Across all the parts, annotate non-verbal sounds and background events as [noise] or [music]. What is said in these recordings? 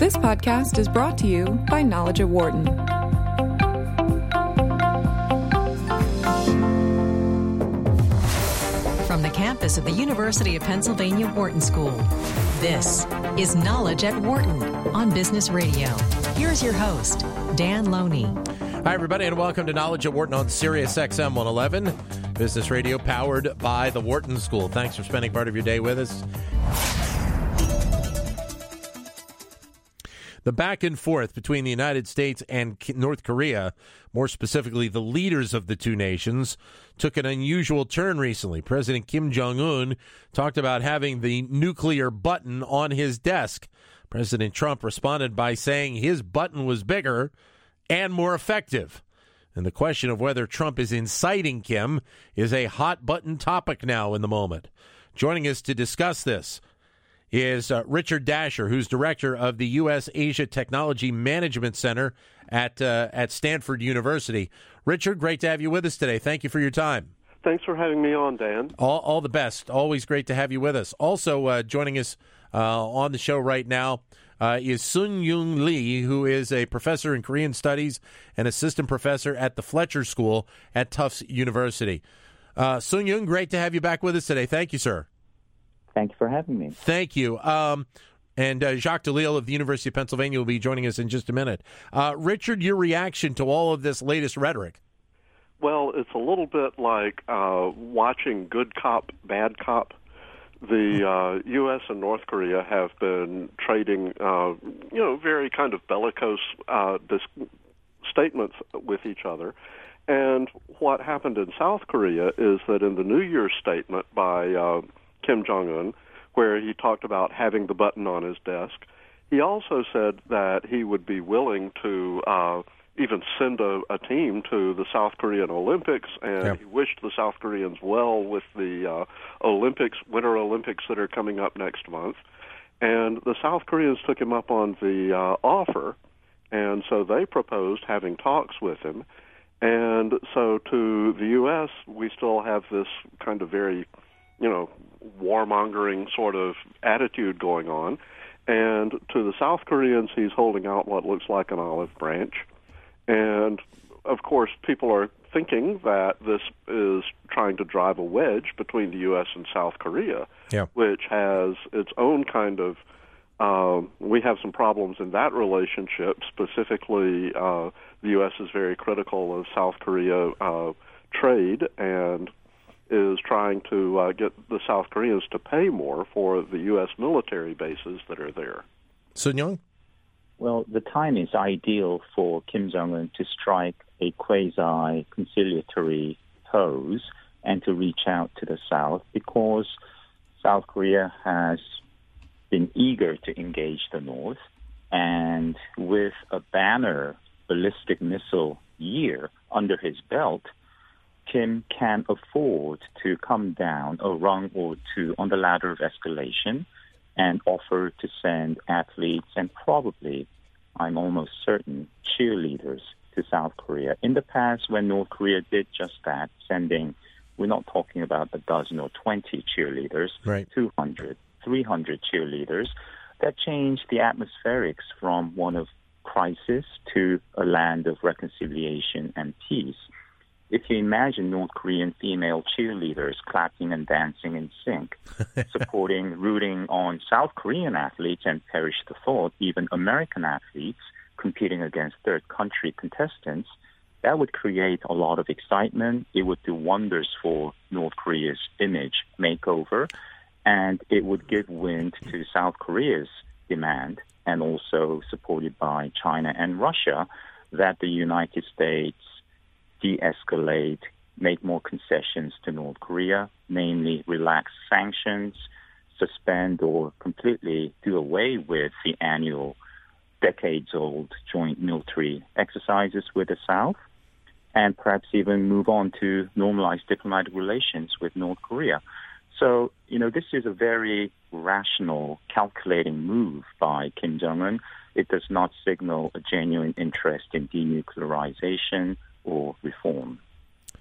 This podcast is brought to you by Knowledge at Wharton. From the campus of the University of Pennsylvania Wharton School, this is Knowledge at Wharton on Business Radio. Here's your host, Dan Loney. Hi, everybody, and welcome to Knowledge at Wharton on Sirius XM 111, Business Radio powered by the Wharton School. Thanks for spending part of your day with us. The back and forth between the United States and North Korea, more specifically the leaders of the two nations, took an unusual turn recently. President Kim Jong un talked about having the nuclear button on his desk. President Trump responded by saying his button was bigger and more effective. And the question of whether Trump is inciting Kim is a hot button topic now in the moment. Joining us to discuss this is uh, Richard Dasher, who's director of the U.S. Asia Technology Management Center at uh, at Stanford University. Richard, great to have you with us today. Thank you for your time. Thanks for having me on, Dan. All, all the best. Always great to have you with us. Also uh, joining us uh, on the show right now uh, is Sung-Yoon Lee, who is a professor in Korean Studies and assistant professor at the Fletcher School at Tufts University. Uh, Sung-Yoon, great to have you back with us today. Thank you, sir. Thank you for having me. Thank you. Um, and uh, Jacques Delisle of the University of Pennsylvania will be joining us in just a minute. Uh, Richard, your reaction to all of this latest rhetoric? Well, it's a little bit like uh, watching good cop, bad cop. The uh, U.S. and North Korea have been trading, uh, you know, very kind of bellicose uh, dis- statements with each other. And what happened in South Korea is that in the New Year's statement by uh, Kim Jong Un, where he talked about having the button on his desk. He also said that he would be willing to uh, even send a, a team to the South Korean Olympics, and yeah. he wished the South Koreans well with the uh, Olympics, Winter Olympics that are coming up next month. And the South Koreans took him up on the uh, offer, and so they proposed having talks with him. And so to the U.S., we still have this kind of very, you know, warmongering sort of attitude going on. And to the South Koreans, he's holding out what looks like an olive branch. And of course, people are thinking that this is trying to drive a wedge between the U.S. and South Korea, yeah. which has its own kind of. Uh, we have some problems in that relationship. Specifically, uh, the U.S. is very critical of South Korea uh, trade, and is trying to uh, get the South Koreans to pay more for the U.S. military bases that are there. Sung-Yoon? Well, the time is ideal for Kim Jong un to strike a quasi conciliatory pose and to reach out to the South because South Korea has been eager to engage the North. And with a banner ballistic missile year under his belt, Kim can afford to come down a rung or two on the ladder of escalation and offer to send athletes and probably, I'm almost certain, cheerleaders to South Korea. In the past, when North Korea did just that, sending, we're not talking about a dozen or 20 cheerleaders, right. 200, 300 cheerleaders, that changed the atmospherics from one of crisis to a land of reconciliation and peace if you imagine North Korean female cheerleaders clapping and dancing in sync, [laughs] supporting, rooting on South Korean athletes, and perish the thought, even American athletes competing against third country contestants, that would create a lot of excitement. It would do wonders for North Korea's image makeover, and it would give wind to South Korea's demand, and also supported by China and Russia, that the United States de escalate, make more concessions to North Korea, namely relax sanctions, suspend or completely do away with the annual decades old joint military exercises with the South, and perhaps even move on to normalize diplomatic relations with North Korea. So, you know, this is a very rational, calculating move by Kim Jong un. It does not signal a genuine interest in denuclearization or reform.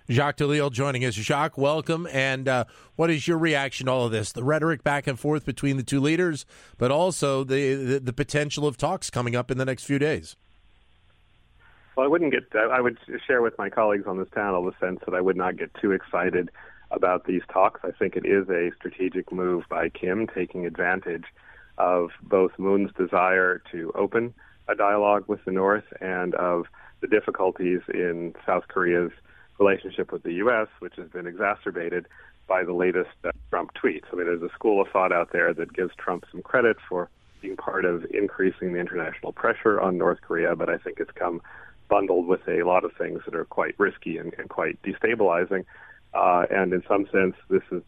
Jacques Delisle joining us. Jacques, welcome. And uh, what is your reaction to all of this? The rhetoric back and forth between the two leaders, but also the, the, the potential of talks coming up in the next few days. Well, I wouldn't get. I would share with my colleagues on this panel the sense that I would not get too excited about these talks. I think it is a strategic move by Kim, taking advantage of both Moon's desire to open a dialogue with the North and of the difficulties in South Korea's relationship with the U.S., which has been exacerbated by the latest uh, Trump tweets. I mean, there's a school of thought out there that gives Trump some credit for being part of increasing the international pressure on North Korea, but I think it's come bundled with a lot of things that are quite risky and, and quite destabilizing. Uh, and in some sense, this is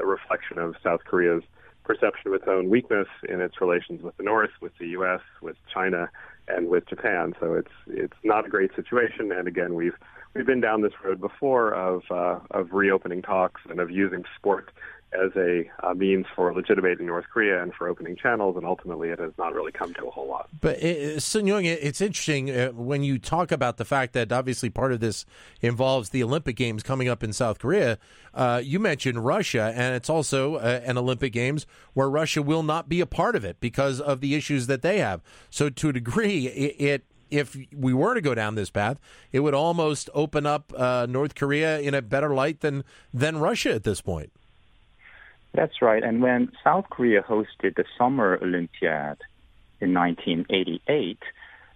a reflection of South Korea's perception of its own weakness in its relations with the North, with the U.S., with China, and with Japan. So it's it's not a great situation. And again, we've we've been down this road before of uh, of reopening talks and of using sport as a uh, means for legitimating North Korea and for opening channels, and ultimately it has not really come to a whole lot. But uh, Sung-Yoon, it's interesting uh, when you talk about the fact that obviously part of this involves the Olympic Games coming up in South Korea. Uh, you mentioned Russia, and it's also uh, an Olympic Games where Russia will not be a part of it because of the issues that they have. So to a degree, it, it if we were to go down this path, it would almost open up uh, North Korea in a better light than than Russia at this point. That's right. And when South Korea hosted the Summer Olympiad in 1988,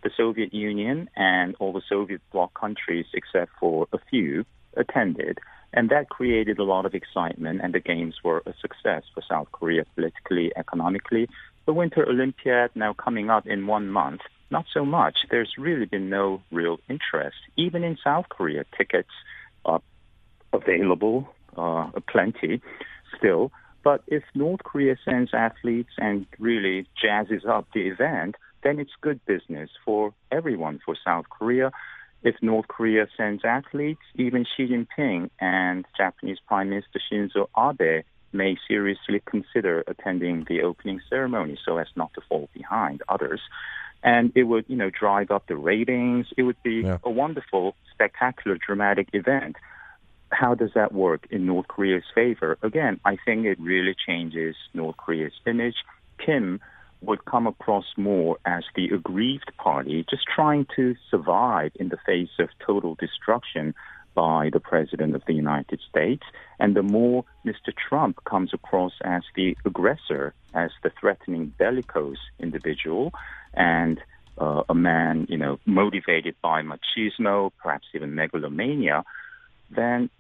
the Soviet Union and all the Soviet bloc countries, except for a few, attended. And that created a lot of excitement, and the Games were a success for South Korea politically, economically. The Winter Olympiad now coming up in one month, not so much. There's really been no real interest. Even in South Korea, tickets are available, uh, plenty still. But if North Korea sends athletes and really jazzes up the event, then it's good business for everyone, for South Korea. If North Korea sends athletes, even Xi Jinping and Japanese Prime Minister Shinzo Abe may seriously consider attending the opening ceremony so as not to fall behind others. And it would, you know, drive up the ratings. It would be yeah. a wonderful, spectacular, dramatic event how does that work in North Korea's favor? Again, I think it really changes North Korea's image. Kim would come across more as the aggrieved party, just trying to survive in the face of total destruction by the President of the United States. And the more Mr. Trump comes across as the aggressor, as the threatening bellicose individual, and uh, a man, you know, motivated by machismo, perhaps even megalomania, then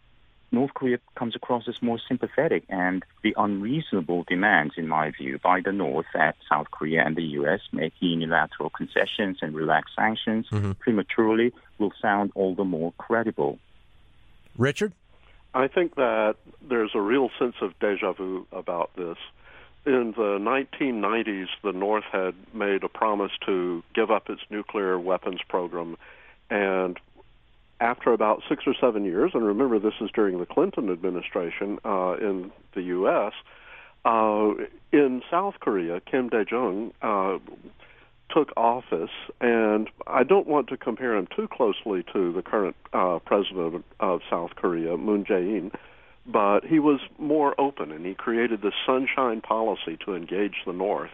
North Korea comes across as more sympathetic and the unreasonable demands, in my view, by the North that South Korea and the U.S. make unilateral concessions and relax sanctions mm-hmm. prematurely will sound all the more credible. Richard? I think that there's a real sense of deja vu about this. In the 1990s, the North had made a promise to give up its nuclear weapons program and after about six or seven years, and remember this is during the Clinton administration uh, in the U.S., uh, in South Korea, Kim Dae Jung uh, took office, and I don't want to compare him too closely to the current uh, president of South Korea, Moon Jae-in, but he was more open, and he created the Sunshine Policy to engage the North.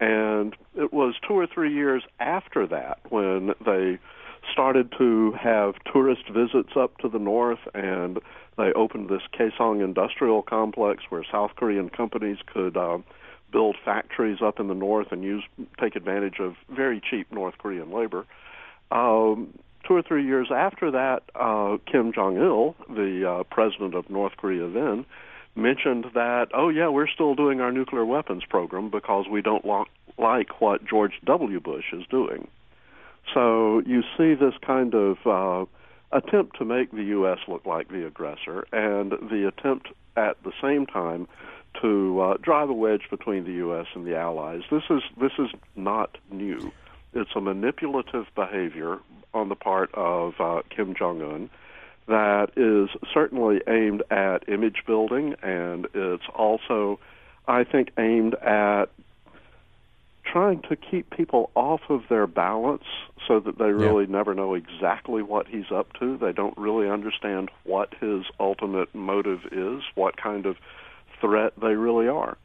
And it was two or three years after that when they started to have tourist visits up to the north, and they opened this Kaesong Industrial Complex where South Korean companies could uh, build factories up in the north and use take advantage of very cheap North Korean labor. Um, two or three years after that, uh, Kim Jong Il, the uh, president of North Korea then, mentioned that, oh yeah, we're still doing our nuclear weapons program because we don't lo- like what George W. Bush is doing. So you see this kind of uh, attempt to make the U.S. look like the aggressor, and the attempt at the same time to uh, drive a wedge between the U.S. and the Allies. This is this is not new. It's a manipulative behavior on the part of uh, Kim Jong Un that is certainly aimed at image building, and it's also, I think, aimed at trying to keep people off of their balance so that they really yeah. never know exactly what he's up to. They don't really understand what his ultimate motive is, what kind of threat they really are.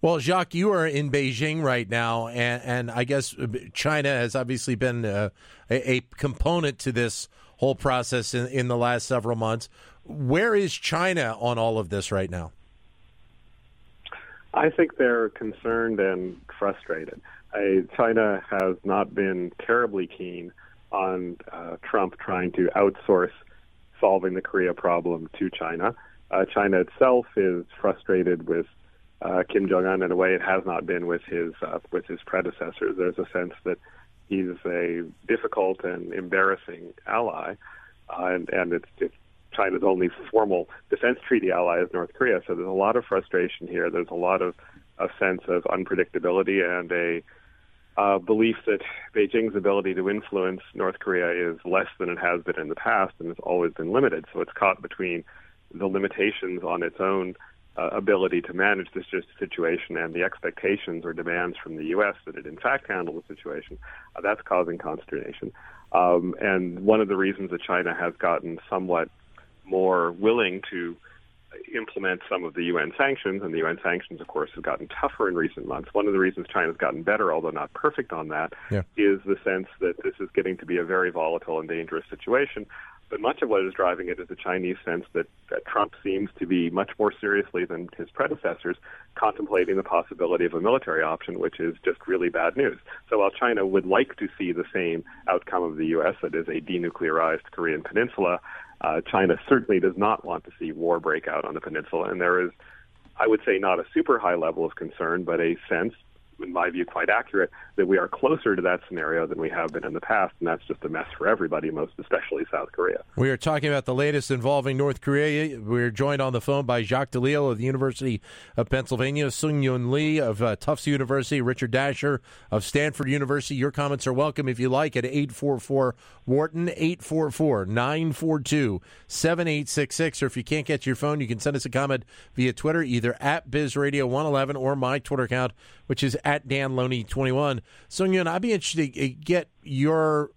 Well, Jacques, you are in Beijing right now, and, and I guess China has obviously been uh, a, a, component to this whole process in, in the last several months. Where is China on all of this right now? I think they're concerned and frustrated. I, China has not been terribly keen on uh, Trump trying to outsource solving the Korea problem to China. Uh, China itself is frustrated with uh, Kim Jong Un in a way it has not been with his uh, with his predecessors. There's a sense that he's a difficult and embarrassing ally, uh, and, and it's, it's China's only formal defense treaty ally is North Korea. So there's a lot of frustration here. There's a lot of a sense of unpredictability and a uh, belief that Beijing's ability to influence North Korea is less than it has been in the past and has always been limited. So it's caught between the limitations on its own uh, ability to manage this situation and the expectations or demands from the U.S. that it in fact handle the situation, uh, that's causing consternation. Um, and one of the reasons that China has gotten somewhat more willing to implement some of the UN sanctions, and the UN sanctions, of course, have gotten tougher in recent months. One of the reasons China's gotten better, although not perfect on that, yeah. is the sense that this is getting to be a very volatile and dangerous situation but much of what is driving it is the Chinese sense that, that Trump seems to be much more seriously than his predecessors contemplating the possibility of a military option, which is just really bad news. So while China would like to see the same outcome of the U.S., that is a denuclearized Korean peninsula, uh, China certainly does not want to see war break out on the peninsula. And there is, I would say, not a super high level of concern, but a sense in my view, quite accurate that we are closer to that scenario than we have been in the past, and that's just a mess for everybody, most especially South Korea. We are talking about the latest involving North Korea. We're joined on the phone by Jacques Delisle of the University of Pennsylvania, Sung-Yoon Lee of uh, Tufts University, Richard Dasher of Stanford University. Your comments are welcome if you like at 844 Wharton, 844 942 7866. Or if you can't get to your phone, you can send us a comment via Twitter, either at BizRadio111 or my Twitter account, which is at Dan Loney 21. Sung-Yoon, I'd be interested to get your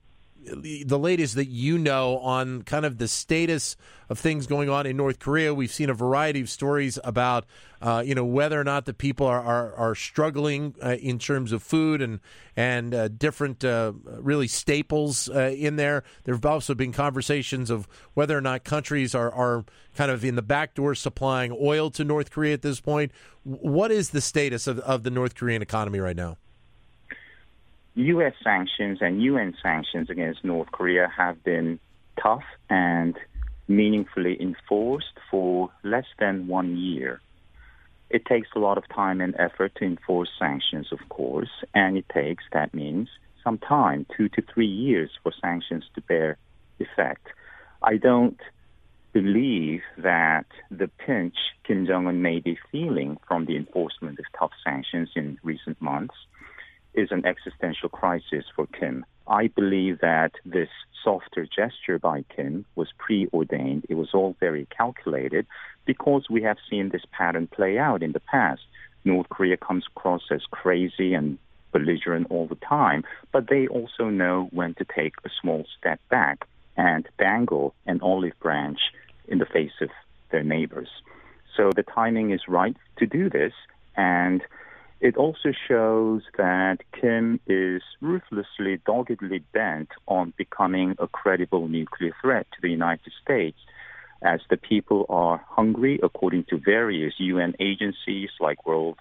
the latest that you know on kind of the status of things going on in North Korea. We've seen a variety of stories about, uh, you know, whether or not the people are are, are struggling uh, in terms of food and and uh, different uh, really staples uh, in there. There have also been conversations of whether or not countries are are kind of in the back door supplying oil to North Korea at this point. What is the status of, of the North Korean economy right now? U.S. sanctions and UN sanctions against North Korea have been tough and meaningfully enforced for less than one year. It takes a lot of time and effort to enforce sanctions, of course, and it takes, that means, some time, two to three years, for sanctions to bear effect. I don't believe that the pinch Kim Jong un may be feeling from the enforcement of tough sanctions in recent months is an existential crisis for Kim. I believe that this softer gesture by Kim was preordained. It was all very calculated because we have seen this pattern play out in the past. North Korea comes across as crazy and belligerent all the time, but they also know when to take a small step back and dangle an olive branch in the face of their neighbors. So the timing is right to do this, and it also shows that Kim is ruthlessly, doggedly bent on becoming a credible nuclear threat to the United States. As the people are hungry, according to various UN agencies like World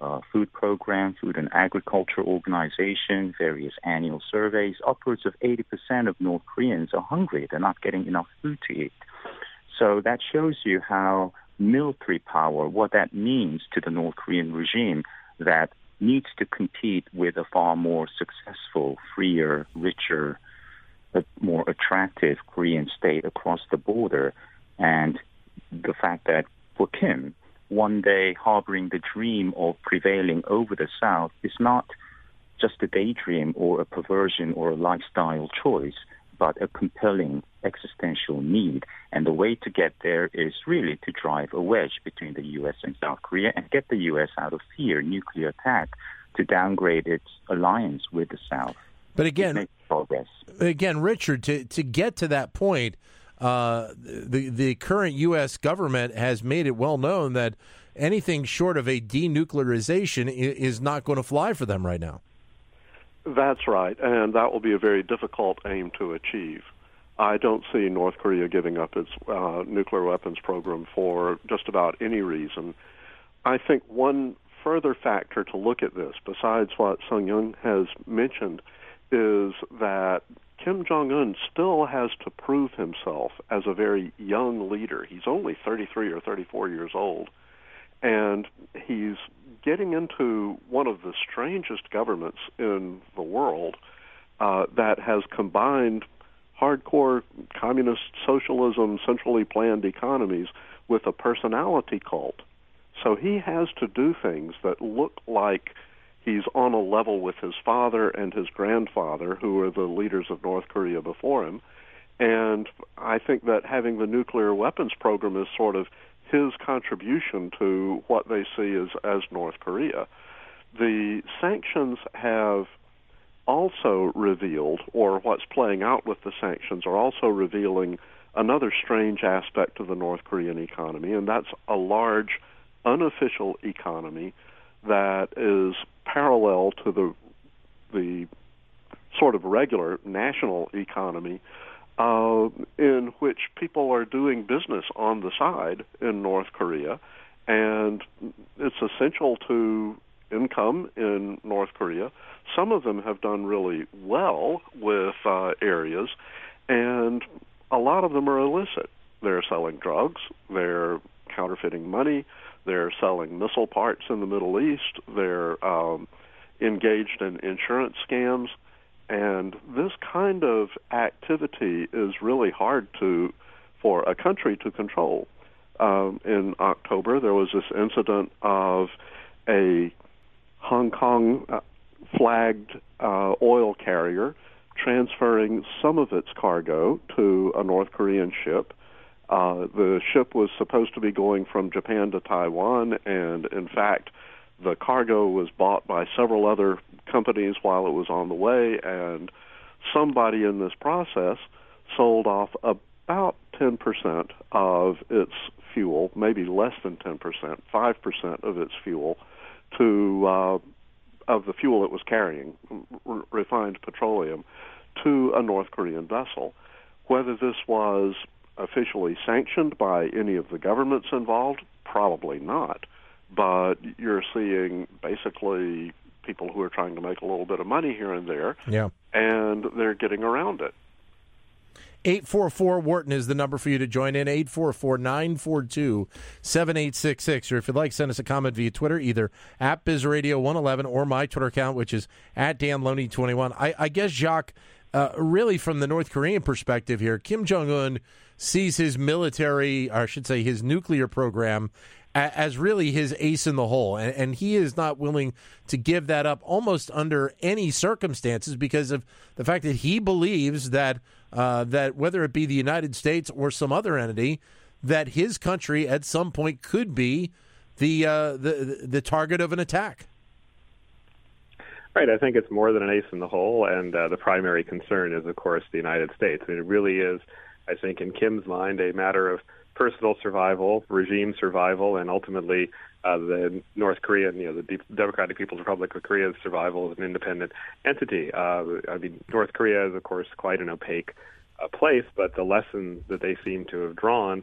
uh, Food Program, Food and Agriculture Organization, various annual surveys, upwards of 80% of North Koreans are hungry. They're not getting enough food to eat. So that shows you how military power, what that means to the North Korean regime, that needs to compete with a far more successful, freer, richer, more attractive Korean state across the border. And the fact that for Kim, one day harboring the dream of prevailing over the South is not just a daydream or a perversion or a lifestyle choice, but a compelling existential need. And the way to get there is really to drive a wedge between the U.S. and South Korea and get the U.S. out of fear, nuclear attack, to downgrade its alliance with the South. But again. Again, Richard, to, to get to that point, uh, the the current U.S. government has made it well known that anything short of a denuclearization is not going to fly for them right now. That's right, and that will be a very difficult aim to achieve. I don't see North Korea giving up its uh, nuclear weapons program for just about any reason. I think one further factor to look at this, besides what Sung-Yoon has mentioned, is that Kim Jong Un still has to prove himself as a very young leader. He's only 33 or 34 years old, and he's getting into one of the strangest governments in the world uh, that has combined hardcore communist socialism, centrally planned economies with a personality cult. So he has to do things that look like he's on a level with his father and his grandfather, who were the leaders of North Korea before him. And I think that having the nuclear weapons program is sort of his contribution to what they see as, as North Korea. The sanctions have also revealed, or what's playing out with the sanctions, are also revealing another strange aspect of the North Korean economy, and that's a large unofficial economy that is parallel to the the sort of regular national economy uh, in which people are doing business on the side in North Korea, and it's essential to income in North Korea. Some of them have done really well with uh, areas, and a lot of them are illicit. They're selling drugs, they're counterfeiting money, they're selling missile parts in the Middle East, they're um, engaged in insurance scams and this kind of activity is really hard to for a country to control. Um, in October, there was this incident of a Hong Kong uh, flagged uh, oil carrier transferring some of its cargo to a North Korean ship. Uh, the ship was supposed to be going from Japan to Taiwan, and in fact, the cargo was bought by several other companies while it was on the way, and somebody in this process sold off about 10% of its fuel, maybe less than 10%, 5% of its fuel, to uh, of the fuel it was carrying, r- refined petroleum, to a North Korean vessel. Whether this was officially sanctioned by any of the governments involved, probably not. But you're seeing basically people who are trying to make a little bit of money here and there. Yeah. And they're getting around it. 844 Wharton is the number for you to join in. 844 942 7866. Or if you'd like, send us a comment via Twitter, either at BizRadio111 or my Twitter account, which is at DanLoney21. I, I guess, Jacques, uh, really from the North Korean perspective here, Kim Jong un sees his military, or I should say his nuclear program, as really his ace in the hole. And, and, he is not willing to give that up almost under any circumstances because of the fact that he believes that uh, that whether it be the United States or some other entity, that his country at some point could be the uh, the the target of an attack. Right. I think it's more than an ace in the hole, and uh, the primary concern is, of course, the United States. I mean, it really is, I think, in Kim's mind, a matter of personal survival, regime survival, and ultimately uh, the North Korean, you know, the Democratic People's Republic of Korea's survival as an independent entity. Uh, I mean, North Korea is, of course, quite an opaque uh, place, but the lesson that they seem to have drawn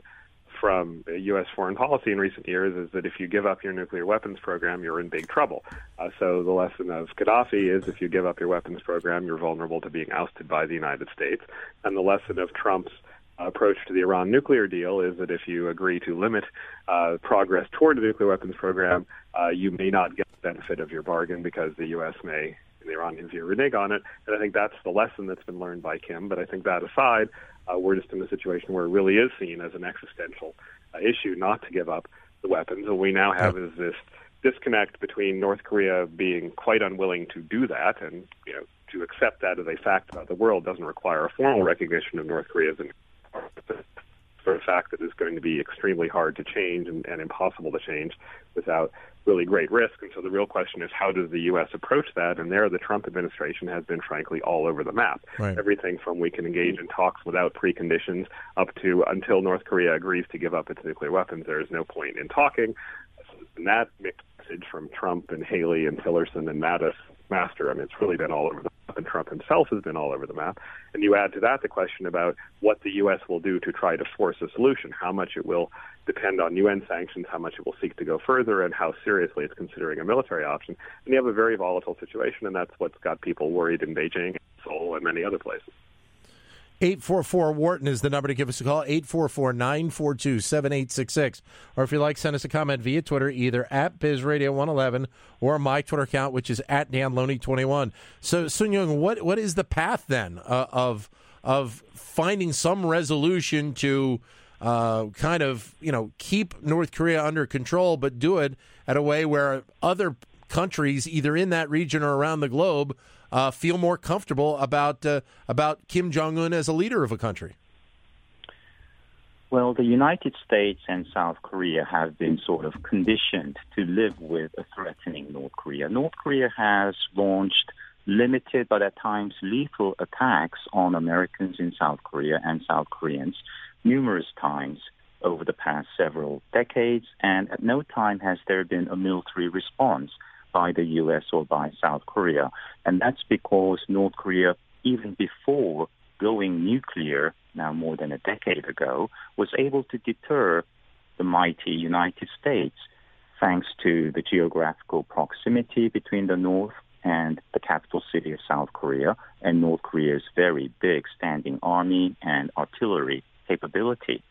from U.S. foreign policy in recent years is that if you give up your nuclear weapons program, you're in big trouble. Uh, so the lesson of Gaddafi is if you give up your weapons program, you're vulnerable to being ousted by the United States. And the lesson of Trump's approach to the Iran nuclear deal is that if you agree to limit uh, progress toward the nuclear weapons program, uh, you may not get the benefit of your bargain because the U.S. may, in the Iranian view, renege on it. And I think that's the lesson that's been learned by Kim. But I think that aside, uh, we're just in a situation where it really is seen as an existential uh, issue not to give up the weapons. What we now have is this disconnect between North Korea being quite unwilling to do that and you know to accept that as a fact about the world doesn't require a formal recognition of North Korea as an sort of fact that is going to be extremely hard to change and, and impossible to change without really great risk. And so the real question is how does the U.S. approach that? And there, the Trump administration has been, frankly, all over the map. Right. Everything from we can engage in talks without preconditions up to until North Korea agrees to give up its nuclear weapons, there is no point in talking. And that mixed message from Trump and Haley and Tillerson and Mattis master. I mean, it's really been all over the and Trump himself has been all over the map. And you add to that the question about what the U.S. will do to try to force a solution, how much it will depend on UN sanctions, how much it will seek to go further, and how seriously it's considering a military option. And you have a very volatile situation, and that's what's got people worried in Beijing, Seoul, and many other places. 844 Wharton is the number to give us a call, 844 942 7866. Or if you like, send us a comment via Twitter, either at BizRadio111 or my Twitter account, which is at DanLoney21. So, Sung-Yoon, what, what is the path then uh, of, of finding some resolution to uh, kind of, you know, keep North Korea under control, but do it at a way where other countries, either in that region or around the globe, uh, feel more comfortable about uh, about Kim Jong Un as a leader of a country? Well, the United States and South Korea have been sort of conditioned to live with a threatening North Korea. North Korea has launched limited but at times lethal attacks on Americans in South Korea and South Koreans numerous times over the past several decades, and at no time has there been a military response by the U.S. or by South Korea. And that's because North Korea, even before going nuclear, now more than a decade ago, was able to deter the mighty United States thanks to the geographical proximity between the North and the capital city of South Korea and North Korea's very big standing army and artillery capability.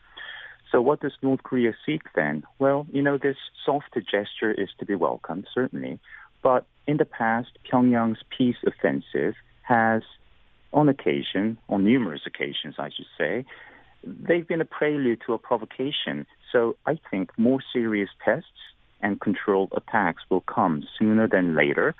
So what does North Korea seek then? Well, you know, this softer gesture is to be welcomed, certainly. But in the past, Pyongyang's peace offensive has, on occasion, on numerous occasions, I should say, they've been a prelude to a provocation. So I think more serious tests and controlled attacks will come sooner than later.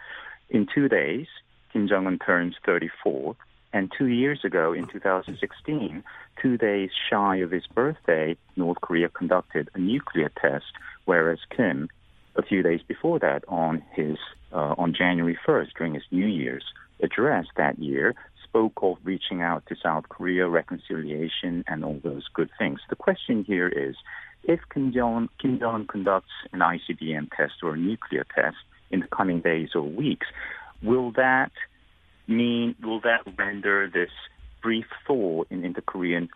In two days, Kim Jong un turns 34. And two years ago, in 2016, two days shy of his birthday, North Korea conducted a nuclear test, whereas Kim, a few days before that, on his uh, on January 1st, during his New Year's address that year, spoke of reaching out to South Korea, reconciliation, and all those good things. The question here is, if Kim Jong Kim Jong conducts an ICBM test or a nuclear test in the coming days or weeks, will that mean will that render this brief thaw in inter-Korean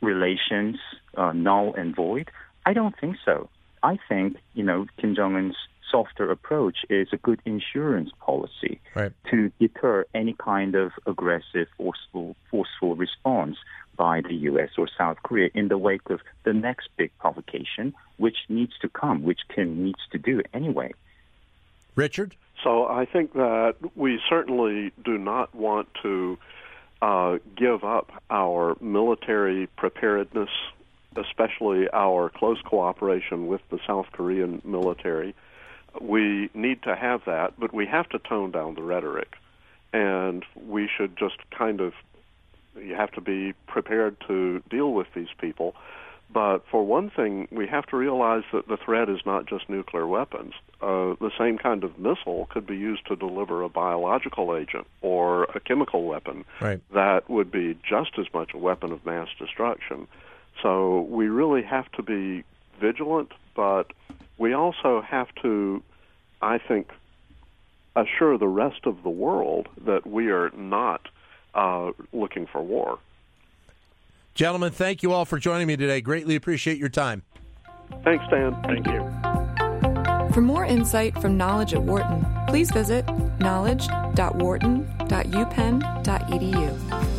relations uh, null and void? I don't think so. I think you know Kim Jong Un's softer approach is a good insurance policy right. to deter any kind of aggressive, forceful, forceful response by the U.S. or South Korea in the wake of the next big provocation, which needs to come, which Kim needs to do anyway. Richard? So I think that we certainly do not want to uh, give up our military preparedness, especially our close cooperation with the South Korean military. We need to have that, but we have to tone down the rhetoric. And we should just kind of, you have to be prepared to deal with these people. But for one thing, we have to realize that the threat is not just nuclear weapons. Uh, the same kind of missile could be used to deliver a biological agent or a chemical weapon right. that would be just as much a weapon of mass destruction. So we really have to be vigilant, but we also have to, I think, assure the rest of the world that we are not uh, looking for war. Gentlemen, thank you all for joining me today. Greatly appreciate your time. Thanks, Dan. Thank you. For more insight from Knowledge at Wharton, please visit knowledge.wharton.upenn.edu.